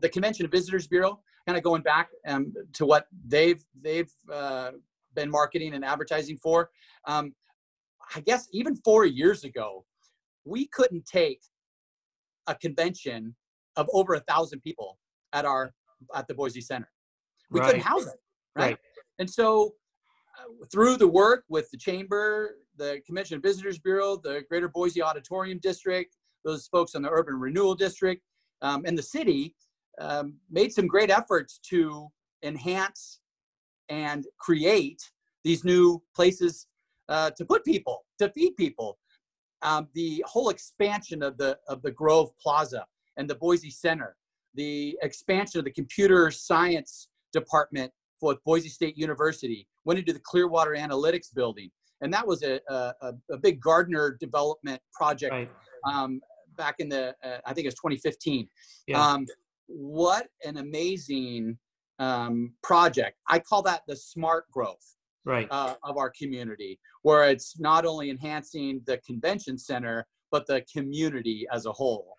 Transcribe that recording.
the Convention and Visitors Bureau, kind of going back um, to what they've they've uh, been marketing and advertising for. Um, I guess even four years ago, we couldn't take a convention of over a thousand people at our at the Boise Center. We couldn't house it, right? Right. And so, uh, through the work with the chamber, the Convention and Visitors Bureau, the Greater Boise Auditorium District, those folks on the Urban Renewal District, um, and the city um, made some great efforts to enhance and create these new places uh, to put people, to feed people. Um, the whole expansion of the of the Grove Plaza and the Boise Center, the expansion of the computer science department for Boise State University, went into the Clearwater Analytics building, and that was a a, a- big Gardner development project Right. um, back in the uh, I think it was 2015. Yeah. Um, what an amazing um, project! I call that the smart growth Right. uh, of our community, where it's not only enhancing the convention center but the community as a whole.